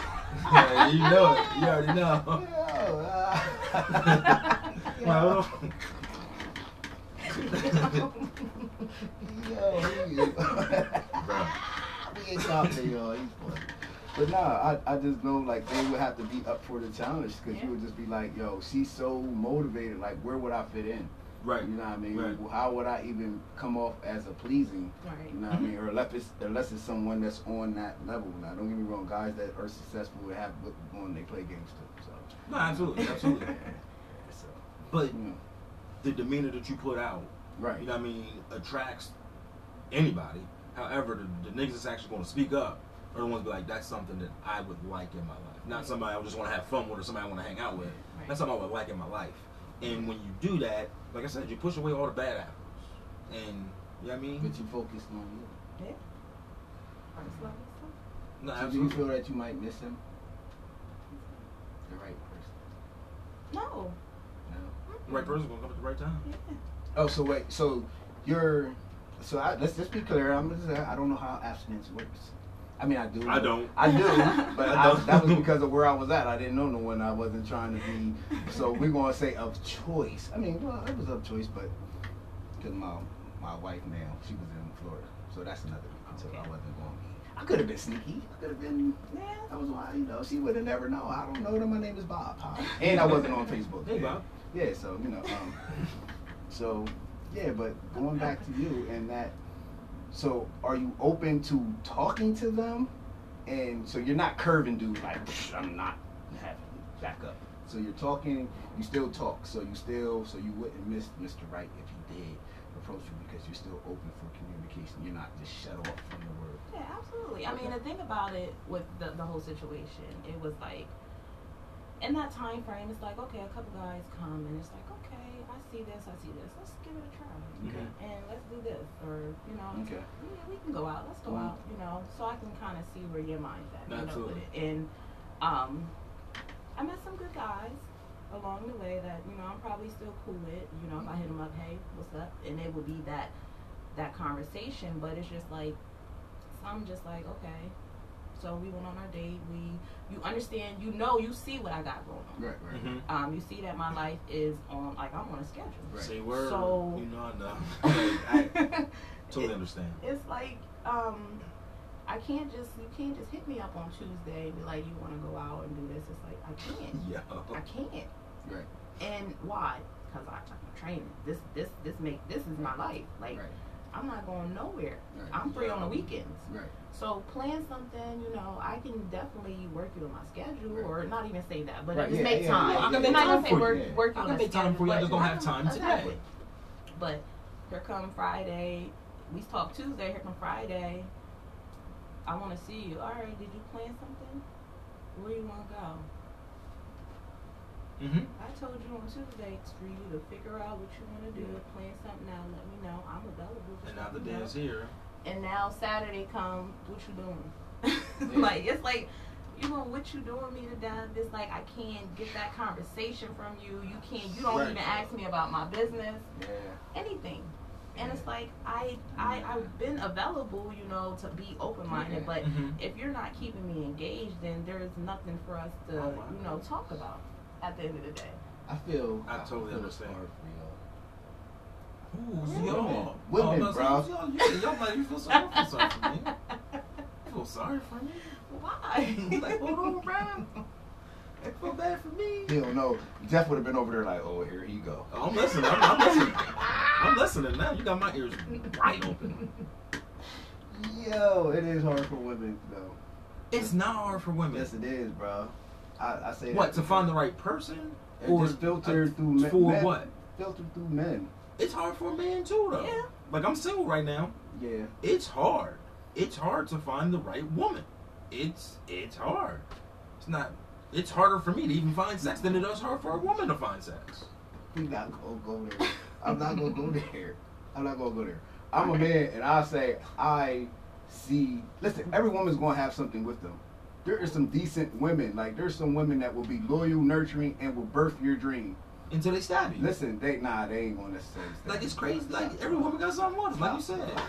yeah, you know it. You already know. Yo, uh, Well, yo, he is- we ain't talking, y'all. He's funny. But nah, I, I just know like they would have to be up for the challenge because Yeah. you would just be like, yo, she's so motivated. Like, where would I fit in? Right. You know what I mean? Right. How would I even come off as a pleasing? Right. You know what I mean? Or unless it's, unless it's someone that's on that level. Now, don't get me wrong, guys that are successful would have what going they play games too. So. No, absolutely, absolutely. so, But you know, the demeanor that you put out, right. you know what I mean, attracts anybody. However, the, the niggas that's actually going to speak up are the ones be like, that's something that I would like in my life. Not somebody I just want to have fun with or somebody I want to hang out with. Right. That's something I would like in my life. And when you do that, like I said, you push away all the bad apples. And, you know what I mean? But you focus on you. Yeah. First love is love. No, So do you feel that you might miss him? The right person. No. No. The right person going to come at the right time. Yeah. Oh, so wait. So you're. So I, let's just be clear. I'm just. I don't know how abstinence works. I mean, I do. I don't. I do, but I I don't. that was because of where I was at. I didn't know no one. I wasn't trying to be. So we're gonna say of choice. I mean, well, it was of choice, but because my my wife now, she was in Florida, so that's another. So I wasn't going. I could have been sneaky. I could have been. Yeah. That was why you know she would have never know. I don't know that my name is Bob. Hi. And I wasn't on Facebook. Hey, yeah. Bob. Yeah, so you know, um, so yeah, but going back to you and that. So are you open to talking to them? And so you're not curving dude like I'm not having back up. So you're talking, you still talk. So you still, so you wouldn't miss Mr. Right if he did approach you because you're still open for communication. You're not just shut off from the word. Yeah, absolutely. I mean, the thing about it with the, the whole situation, it was like in that time frame, it's like okay, a couple guys come and it's like see this, I see this. Let's give it a try. Okay. And let's do this, or you know, Okay. yeah, we can go out. Let's go Mhm. out. You know, so I can kind of see where your mind's at. You know, Absolutely. And um, I met some good guys along the way that you know I'm probably still cool with. You know, if I hit them up, hey, what's up? And it would be that that conversation. But it's just like so I'm just like okay. So we went on our date. We, you understand, you know, you see what I got going on. Right, right. Mm-hmm. Um, you see that my life is on, like I'm on a schedule. Right. Say word. So- you know I know. Like, I totally understand. It's like, um, I can't just, you can't just hit me up on Tuesday and be like, you want to go out and do this. It's like, I can't. Yo. I can't. Right. And why? Because I'm training. This, this, this make, this is my life. Like, Right. I'm not going nowhere. Right. I'm free on the weekends. Right. So plan something, you know, I can definitely work you on my schedule, or not even say that, but Right, just yeah, make yeah, time. yeah, I can I'm make not time gonna say for work, you. work I you can on a make time for you, I just don't have I'm- time today. exactly. But here come Friday, we talk Tuesday. Here come Friday. I want to see you. All right, did you plan something? Where you want to go? Mm-hmm. I told you on Tuesday for you to figure out what you want to do, plan something out, let me know. I'm available. Just And now the me day is here. And now Saturday come, what you doing? Yeah. like it's like you know what you doing me to death. It's like I can't get that conversation from you. You can't. You don't Right. even ask me about my business, Yeah. anything. And it's like I I I've been available, you know, to be open minded. Yeah. But Mhm. if you're not keeping me engaged, then there's nothing for us to Oh, wow. you know talk about at the end of the day. I feel. I totally feel it's understand. Hard for y'all. Who's Women. y'all? Women, Oh, no, bro. see, Y'all, you, y'all might even feel sorry, don't feel sorry for me. You feel sorry for me? Why? like, hold on, bro. Feel bad for me. Hell no. Jeff would have been over there like, oh, here he go. Oh, I'm listening. I'm, I'm listening. I'm listening now. You got my ears wide open. Yo, it is hard for women though. It's not hard for women. Yes, it is, bro. I, I say what that to find the right person? It just filtered through men. for men- what? Filtered through men. It's hard for a man too, though. Yeah. Like I'm single right now. Yeah. It's hard. It's hard to find the right woman. It's it's hard. It's not. It's harder for me to even find sex than it is hard for a woman to find sex. We not gonna go there. I'm not gonna go there. I'm not gonna go there. I'm a man, and I say I see. Listen, every woman's gonna have something with them. There are some decent women. Like there's some women that will be loyal, nurturing, and will birth your dream. Until they stab you. Listen, they nah, they ain't gonna necessarily. stay. Like it's crazy. Like every woman got something with them, like you said.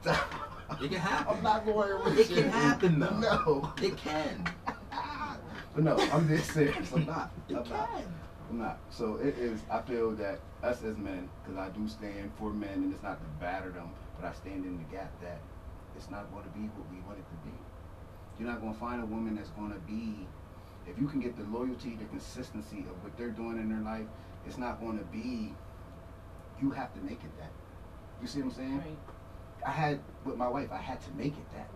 Stop. It can happen. I'm not going with It you. can happen though. No. It can. But no, I'm just serious. I'm not. It I'm not. can. I'm not. So it is. I feel that us as men, because I do stand for men, and it's not to batter them, but I stand in the gap that it's not going to be what we want it to be. You're not going to find a woman that's going to be. If you can get the loyalty, the consistency of what they're doing in their life, it's not going to be. You have to make it that. You see what I'm saying? Right. I had with my wife. I had to make it that.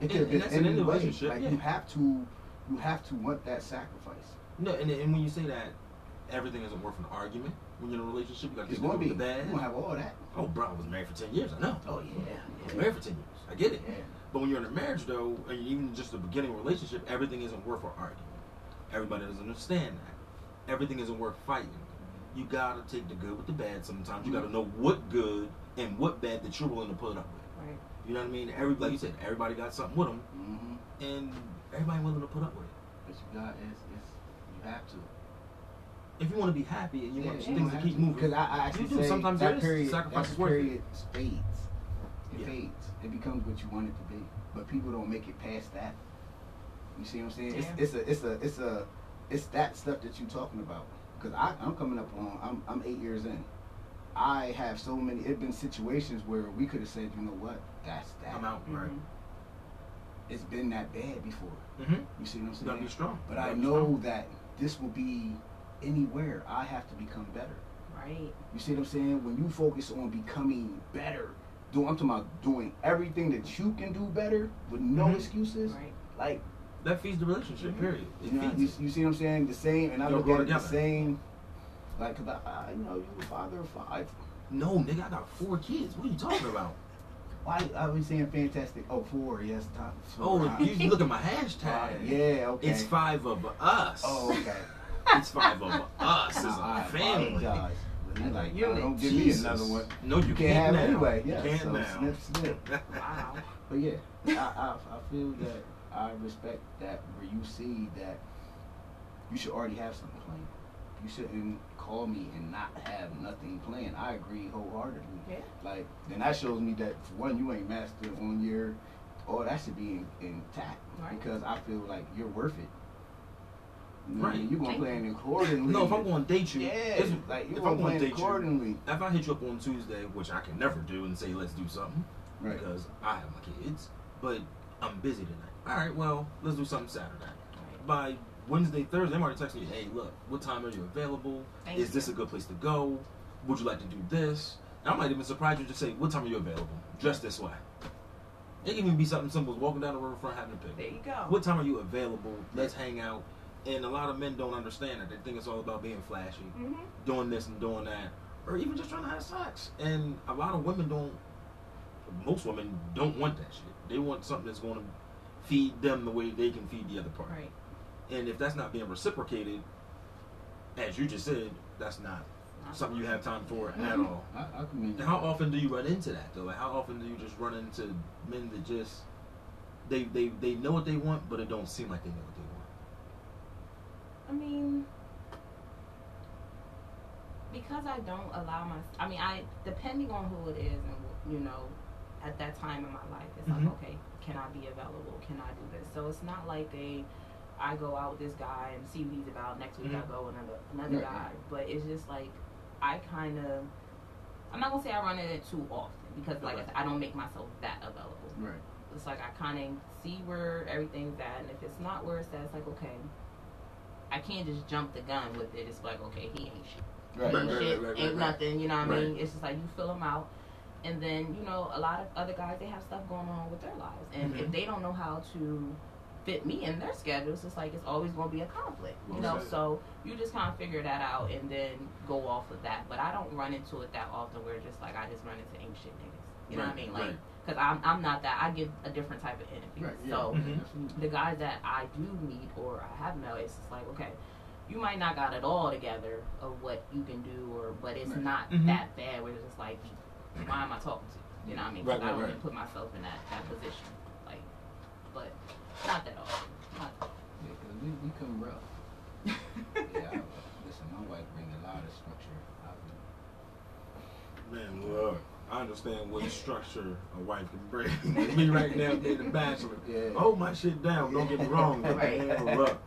It could And- have been an any way. relationship, Like yeah. you have to, you have to want that sacrifice. No, and, and when you say that everything isn't worth an argument when you're in a relationship, you got to It's get going to be. the bad. You're gonna have all that. Oh, bro, I was married for ten years. I know. Oh I yeah. married for ten years. I get it. Yeah. But when you're in a marriage, though, and even just the beginning of a relationship, everything isn't worth an argument. Everybody doesn't understand that. Everything isn't worth fighting. You gotta take the good with the bad. Sometimes you gotta know what good and what bad that you're willing to put up with. Right. You know what I mean? Every like you said, everybody got something with them, Mm-hmm. and everybody willing to put up with it. But you got is is you have to. If you want to be happy and you want yeah, things to keep moving, Because I, I actually you do. say Sometimes that period, sacrifices that period fades. It Yeah. fades. It becomes what you want it to be. But people don't make it past that. You see what I'm saying? Yeah. It's, it's a it's a it's a it's that stuff that you're talking about. Because I I'm coming up on I'm I'm eight years in. I have so many. It's been situations where we could have said, you know what, that's that. I'm out. Right. Mhm. It's been that bad before. Mm-hmm. You see what I'm You gotta saying? be strong. But You I gotta be know strong. that this will be anywhere. I have to become better. Right. You see what I'm saying? When you focus on becoming better, do I'm talking about doing everything that you can do better with no Mhm. excuses. Right. Like that feeds the relationship. Period. It you know, you, you see what I'm saying? The same, and I look at it the same. Like, cause I, I, you know, you're a father of five. No, nigga, I got four kids. What are you talking about? Why I was saying fantastic? Oh, four. Yes, top. Oh, you look at my hashtag. yeah. Okay. It's five of us. Oh, okay. It's five of us as a family. apologize. Like, You're don't like, give me Jesus. another one. No, you, You can't, can't have now. anyway. Yeah. you can't so now. snip, snip. Wow. But yeah, I, I I feel that I respect that where you see that you should already have something planned. You shouldn't call me and not have nothing planned. I agree wholeheartedly. Yeah. Like then that shows me that for one, you ain't mastered on your all that should be in, intact Right. because I feel like you're worth it. You know what I mean? Right. You're gonna Thank plan accordingly. No, if I'm going to date you, yeah, it's- like you're if gonna I'm gonna date you, accordingly. if I hit you up on Tuesday, which I can never do, and say let's do something Right. because I have my kids, but I'm busy tonight. All right, well let's do something Saturday. By Wednesday, Thursday, I'm already texting you. Hey, look, what time are you available? Thank Is this a good place to go? Would you like to do this? And I might even surprise you to say, what time are you available? Dress this way. It can even be something simple as walking down the riverfront having a picnic. There you go. What time are you available? Let's hang out. And a lot of men don't understand that. They think it's all about being flashy, hmm doing this and doing that, or even just trying to have sex. And a lot of women don't. Most women don't want that shit. They want something that's going to feed them the way they can feed the other part. Right. And if that's not being reciprocated, as you just said, that's not Not something you have time for at all. I, I commend And how often do you run into that though? Like how often do you just run into men that just they they they know what they want, but it don't seem like they know what they want. I mean, because I don't allow my. I mean, I depending on who it is, and you know, at that time in my life, it's Mhm. like, okay, can I be available? Can I do this? So it's not like a. I go out with this guy and see what he's about. Next week I Mhm. go with another another Right. guy, but it's just like I kind of. I'm not gonna say I run into it too often because, like I said, I don't make myself that available Right. it's like I kind of see where everything's at, and if it's not where it's at, it's like okay, I can't just jump the gun with it. It's like okay, he ain't shit, Right. ain't right, shit, right, right, ain't right. nothing. You know what I mean? It's just like you fill them out, and then you know a lot of other guys they have stuff going on with their lives, and if Mhm. they don't know how to fit me in their schedules, it's like it's always going to be a conflict. You know, said. so you just kind of figure that out and then go off of that. But I don't run into it that often where it's just like I just run into ain't shit niggas. You know what I mean? Like right. because I'm I'm not that. I give a different type of energy. Right. Yeah. So Mhm. The guys that I do meet or I have met, it's just like okay, you might not got it all together of what you can do, or but it's Right. not Mhm. that bad. Where it's just like, why am I talking to? you? You know what I mean? 'Cause Right, I right, don't right. even put myself in that that position. Like, but not that often. Not that Yeah, 'cause we, we come rough. yeah, I, listen, my wife bring a lot of structure. I, Man, look, I understand what structure a wife can bring. me right now being a bachelor. Yeah. Hold my shit down, don't get me wrong. But Right. man, look. Some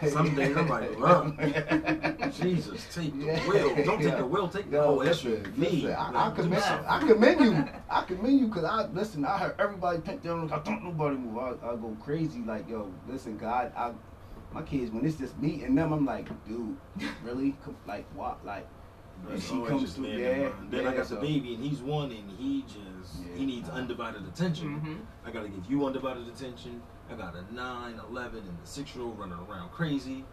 days I'm like, look, Jesus, take the Yeah. wheel. Don't take the will. take the Yo, whole listen, SUV. listen, I, I Like, do commend, something. I commend you. I commend you because I listen. I heard everybody pent down. I don't nobody move. I, I go crazy. Like yo, listen, God, I, my kids when it's just me and them, I'm like, dude, really? Like what? Like And she comes just through, me and yeah, mine. Then I got so- the baby, and he's one, and he just Yeah. he needs undivided attention. Mhm. I gotta give you undivided attention. I got a 9, 11, and a six year old running around crazy,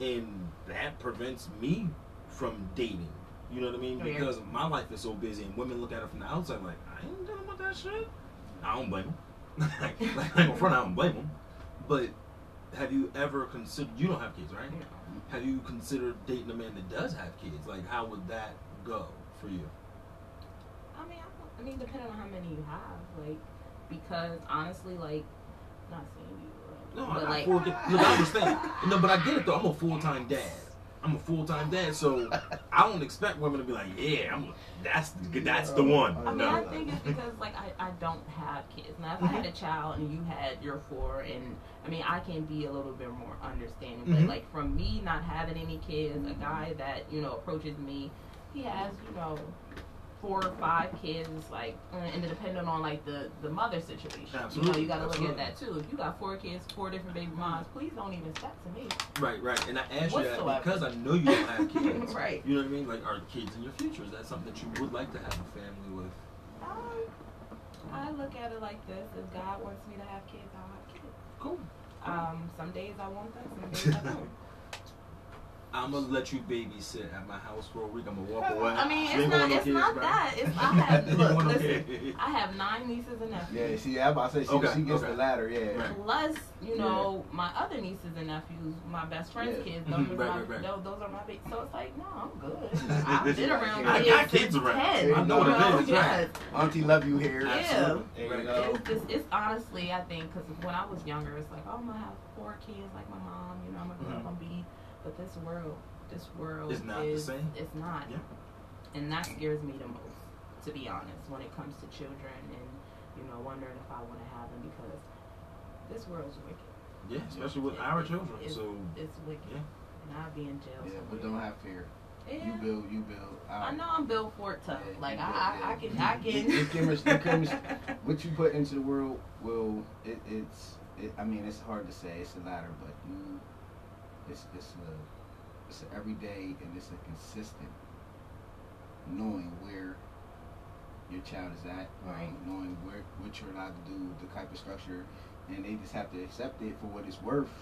and that prevents me from dating. You know what I mean? Oh, yeah. Because my life is so busy, and women look at it from the outside like, I ain't dealing with that shit. I don't blame them. like, like, I ain't gonna front, I don't blame them. But have you ever considered? You don't have kids, right? Know. Have you considered dating a man that does have kids? Like, how would that go for you? I mean, I, I mean, depending on how many you have, like, because honestly, like, not saying No, but I, like, I full, look, I understand. No, but I get it though. I'm a full time dad. I'm a full time dad, so I don't expect women to be like, yeah, I'm. That's the, that's the one. I mean, no. I think it's because like I, I don't have kids. Now, if I had a child and you had your four, and I mean, I can be a little bit more understanding. But Mhm. like from me not having any kids, a guy that you know approaches me, he has you know four or five kids. It's like, and depending on like the the mother situation, you know, you got to look at that too. If you got four kids, four different baby moms, please don't even step to me. Right, right. And I ask you that because I know you don't have kids. Right. You know what I mean? Like, are kids in your future? Is that something that you would like to have a family with? Um, I look at it like this: if God wants me to have kids, I'll have kids. Cool. Um, some days I want them, some days I don't. I'm gonna let you babysit at my house for a week. I'm gonna walk away. I mean, You it's ain't not. want no It's kids, not bro. that. It's I have. You Look, want no listen. I have nine nieces and nephews. Yeah, see, I'm about to say she, Okay, she gets okay. the latter. Yeah. Right. Plus, you know, my other nieces and nephews, my best friend's Yeah. kids, Mhm, those, are right, my, right, right. Those, those are my big. So it's like, no, I'm good. I've been around I kids got kids around. 10, I know you what it is, yes. right. Auntie love you here. Yeah. Absolutely. There you Right. go. It's, just, it's honestly, I think, because when I was younger, it's like, oh, I'm gonna have four kids like my mom. You know, I'm gonna grow Mhm. up and be. But this world, this world It's not the is, same. It's not, Yeah. and that scares me the most, to be honest, when it comes to children and you know wondering if I want to have them because this world's wicked. Yeah, especially with It- our it- children. It's, So it's wicked, yeah. and I'd be in jail. Yeah, but don't have fear. Yeah. You build, you build. I know I'm built for it tough. Yeah, like you I, build, I, yeah. I can, I You- can. you chemist- you chemist- what you put into the world will it, it's it, I mean it's hard to say it's a ladder but you it's it's a it's a everyday and it's a consistent knowing where your child is at Right. um, knowing where what you're allowed to do the type of structure and they just have to accept it for what it's worth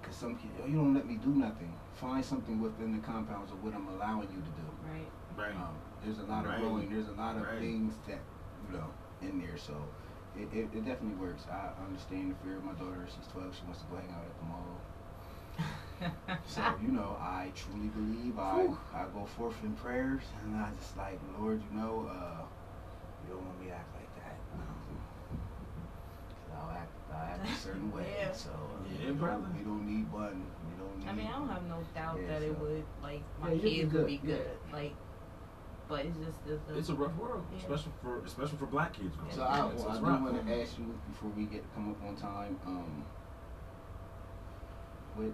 because some kids oh, you don't let me do nothing find something within the compounds of what I'm allowing you to do right. right. um, there's a lot Right. of growing. There's a lot of Right. things that you know in there. So it, it, it definitely works. I understand the fear of my daughter. She's 12. She wants to go hang out at the mall. So you know, I truly believe. I I go forth in prayers, and I just like Lord. You know, uh, you don't want me to act like that. Um, 'cause I'll act. I'll act a certain way. Yeah. So uh, Yeah, we don't- brother. We don't need one. We don't need. I mean, I don't have no doubt Yeah, that it would like my Yeah, you'll be kids would good, be yeah. good. Like, but it's just the, the It's a rough world, Yeah. especially for especially for black kids. growing So up. I, It's- well, I do want to ask you before we get come up on time. Um, what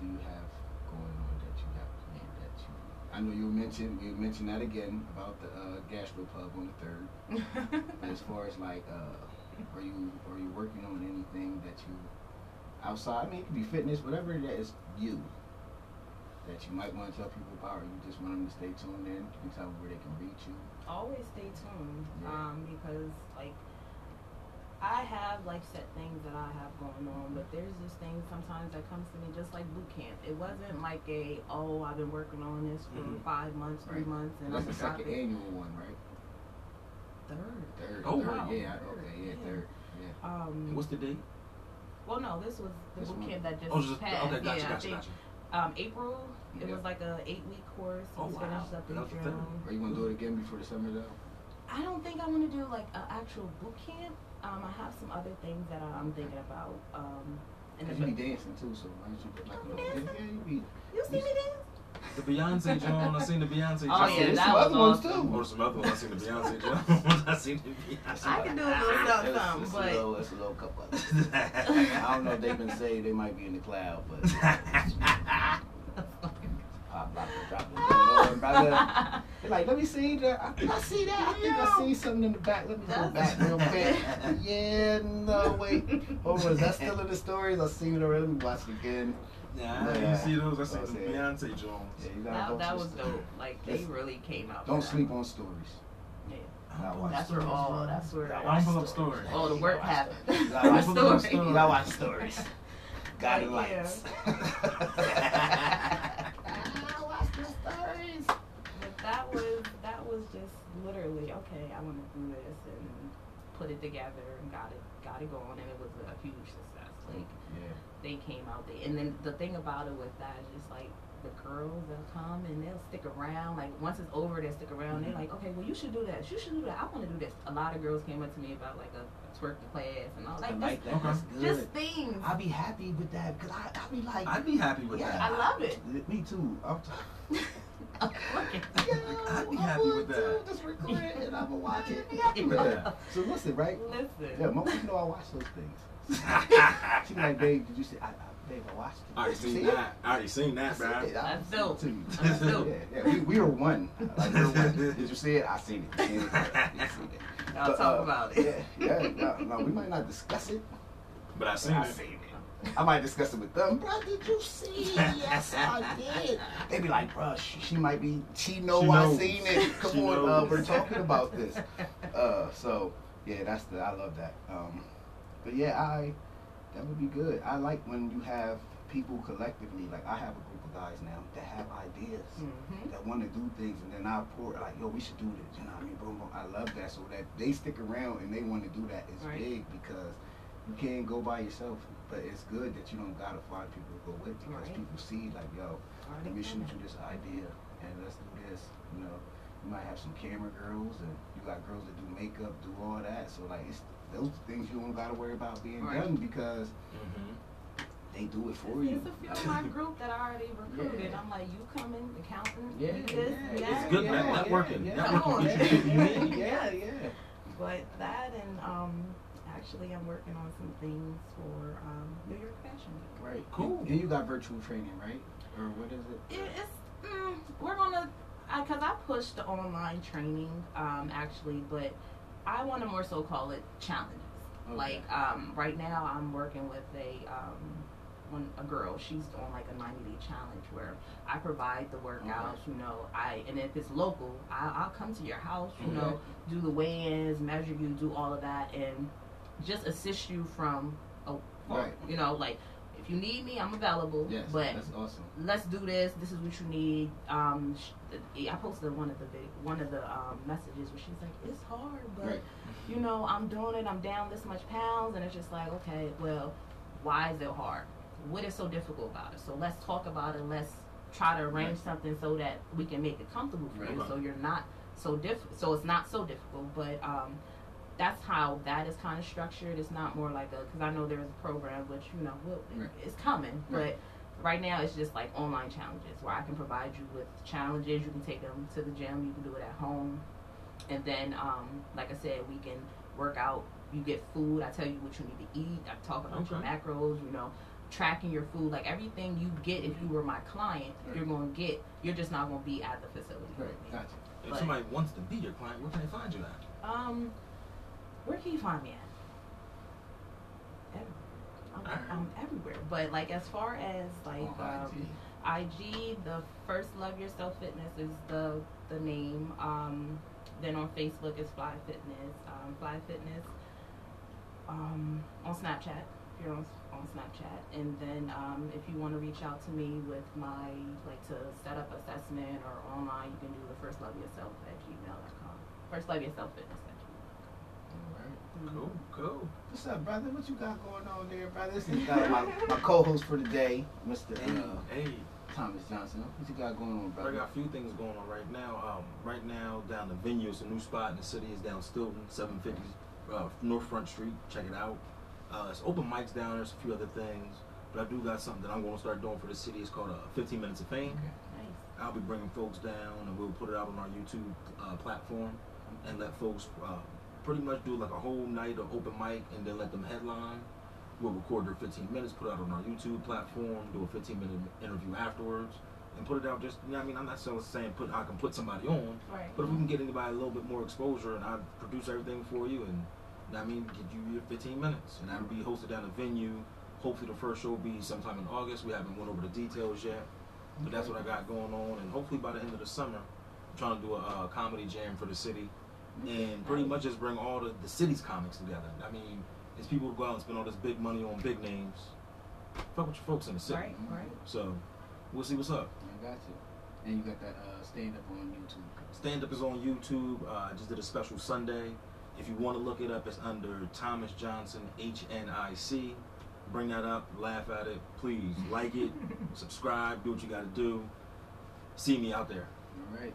do you have going on that you have planned? That you, I know you mentioned we mentioned that again about the uh, gastropub on the third. But as far as like, uh, are you are you working on anything that you outside? I mean, it could be fitness, whatever that is you that you might want to tell people about, or you just want them to stay tuned in. You can tell them where they can reach you. always stay tuned Yeah. um, because like I have like set things that I have going on, but there's just things sometimes that comes to me just like boot camp. It wasn't like a oh I've been working on this for Mhm. five months, three Right. months, and That's I'm the second stopping. annual one, right? Third. Third. Oh, third, wow. Yeah. Third, Okay. Yeah. yeah. Third. Yeah. Um, What's the date? well, no, this was the This boot one? camp that just Oh, just passed. okay. Gotcha. yeah, I gotcha. think Gotcha. um, April. It Yeah. was like a eight week course. It Oh, wow. finished up in the third. June. Are you gonna do it again before the summer though? I don't think I want to do like an actual boot camp. Um, I have some other things that I'm thinking about. Um, and you be dancing too, so why don't you get like a I'm little? Yeah, dancing. yeah, you be. you see me dance? The Beyonce John. I seen the Beyonce. Oh, John. yeah, there's that some was other ones too. Or some other ones. I seen the Beyonce John. I seen the Beyonce. I can do a little something, It's- something, it's but- a little, it's a little couple. Of them. I don't know if they've been saved, they might be in the cloud, but pop, lock, and drop it. Lord, brother. Like, let me see that. I I see that. I think I see something in the back. Let me go back real quick. Yeah, no, wait. Hold on, is that still in the stories? I seen it already. Let me watch it again. Nah, Yeah. you see those? I seen That's the it. Beyonce Jones. Yeah, you gotta that, that was the- dope. Like they Listen, really came out. Don't sleep on stories. Yeah. Gotta watch That's where stories, all. bro. That's where. Gotta I watch don't pull up stories. stories. all the You work gotta watch happened. stories. You gotta watch stories. stories. You gotta watch stories. Guiding Like, yeah. lights. Was just literally okay. I want to do this and put it together and got it got it going, and it was a huge success. Like Yeah. they came out there, and then the thing about it with that is just like the girls they'll come and they'll stick around. Like once it's over, they'll stick around. They're mm-hmm. like, okay, well you should do that. You should do that. I want to do this. A lot of girls came up to me about like a, a twerking class and all I like, like that. That's Okay. good. just things. I'd be happy with that because I, I'd be like, I'd be happy with Yeah. I love it. me too. I'm t- Working. I'd be I happy would with too. that. Just record it and I'm gonna watch it. Be happy with Yeah. that. So listen, right? Listen. Yeah, my wife know I watch those things. She be like, babe, did you see? I, I, babe, I watched it. I already Did seen see it? that. I already seen that, bro. it. I That's sent it dope. to you. That's dope. Yeah, yeah, we, we are one. Like we're one. Did you see it? I seen it. You seen it? You seen it. I'll But, talk uh, about it. Yeah, yeah. No, no, we might not discuss it. But I but seen I seen it. I might discuss it with them. Bro, did you see? Yes, I did. They be like, bro, she, she might be. She know She I knows. seen it. Come She on, uh, we're talking about this. Uh, so yeah, that's the. I love that. Um, but yeah, I. That would be good. I like when you have people collectively, like I have a group of guys now that have ideas, Mhm. that want to do things, and then I pour like, yo, we should do this. You know what I mean? Boom, boom. I love that. So that they stick around and they want to do that is Right. big because you can't go by yourself. But it's good that you don't gotta find people to go with because Right. people see like, yo, Already let me shoot you this idea and let's do this. You know, you might have some camera girls and you got girls that do makeup, do all that. So like, it's those things you don't gotta worry about being Right. done because Mm-hmm. they do it for There's you. a few of my group that I already recruited. Yeah. I'm like, you coming, accountant, Yeah, you this, yeah, yeah, that. It's good yeah, networking. Yeah, Networking on. gets you where you need. yeah, yeah. But that and um, actually, I'm working on some things for um, New York Fashion Week. Right. Cool. And you got virtual training, right? Or what is it? It, it's mm, we're gonna because I, pushed the online training um, actually, but I want to more so call it challenges. Okay. Like um, right now, I'm working with a um, one a girl. She's on like a 90 day challenge where I provide the workouts. You know, I and if it's local, I, I'll come to your house. You know, do the weigh-ins, measure you, do all of that, and just assist you from a Right. You know, like if you need me, I'm available. Yes, but that's awesome. let's do this. This is what you need. Um, I posted one of the vid- one of the um, messages where she's like, "It's hard, but Right. you know, I'm doing it. I'm down this much pounds, and it's just like, okay, well, why is it hard? What is so difficult about it? So let's talk about it. Let's try to arrange Right. something so that we can make it comfortable for you, so you're not so diff. So it's not so difficult, but um, that's how that is kind of structured. It's not more like a because I know there is a program which you know will Right. it's coming, Right. but right now it's just like online challenges where I can provide you with challenges. You can take them to the gym. You can do it at home, and then um, like I said, we can work out. You get food. I tell you what you need to eat. I talk about your macros. You know, tracking your food. Like everything you get if you were my client, Right. you're gonna get. You're just not gonna be at the facility. Right. Gotcha. If somebody wants to be your client, where can they find you at? Um, where can you find me at? Everywhere. I'm, I'm everywhere. But like as far as like On um, IG, the first Love Yourself Fitness is the the name. Um, then on Facebook is Fly Fitness. Um, Fly Fitness. Um, on Snapchat, if you're on on Snapchat, and then um, if you want to reach out to me with my like to set up assessment or online, you can do the First Love Yourself at gmail.com. First Love Yourself Fitness at All right. gmail.com. Cool, cool. What's up, brother? What you got going on there, brother? This is uh, my, my co-host for the day, Mr. Hey, Uh, hey. Thomas Johnson. What you got going on, brother? I got a few things going on right now. Um, right now, down the venue, it's a new spot in the city. It's down Stilton, 750 uh, North Front Street. Check it out. Uh, it's open mics down there. There's a few other things. But I do got something that I'm going to start doing for the city. It's called uh, 15 Minutes of Fame. Nice. I'll be bringing folks down, and we'll put it out on our YouTube uh, platform, and let folks uh, pretty much do like a whole night of open mic, and then let them headline. We'll record their 15 minutes, put it out on our YouTube platform, do a 15 minute interview afterwards, and put it out. Just you know, I mean, I'm not saying put I can put somebody on, Right. but if we can get anybody a little bit more exposure, and I produce everything for you, and you know I mean, get you your 15 minutes, and that'll be hosted down a venue. Hopefully, the first show will be sometime in August. We haven't went over the details yet. But that's what I got going on, and hopefully by the end of the summer, I'm trying to do a uh, comedy jam for the city, and pretty much just bring all the, the city's comics together. I mean, it's people who go out and spend all this big money on big names. Fuck with your folks in the city. Right, right. So, we'll see what's up. I got you. And you got that uh, stand up on YouTube. Stand up is on YouTube. Uh, I just did a special Sunday. If you want to look it up, it's under Thomas Johnson H N I C. Bring that up, laugh at it, please like it, subscribe, do what you got to do. See me out there. All right.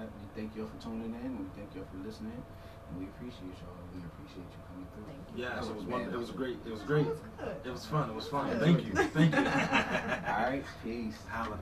On that, we thank you all for tuning in, we thank you all for listening, and we appreciate y'all. We appreciate you coming through. Thank you. Yes, That it was was one. It was great. It was great. It was good. It was fun. It was fun. Thank you. Thank you. All right. Peace. Holla.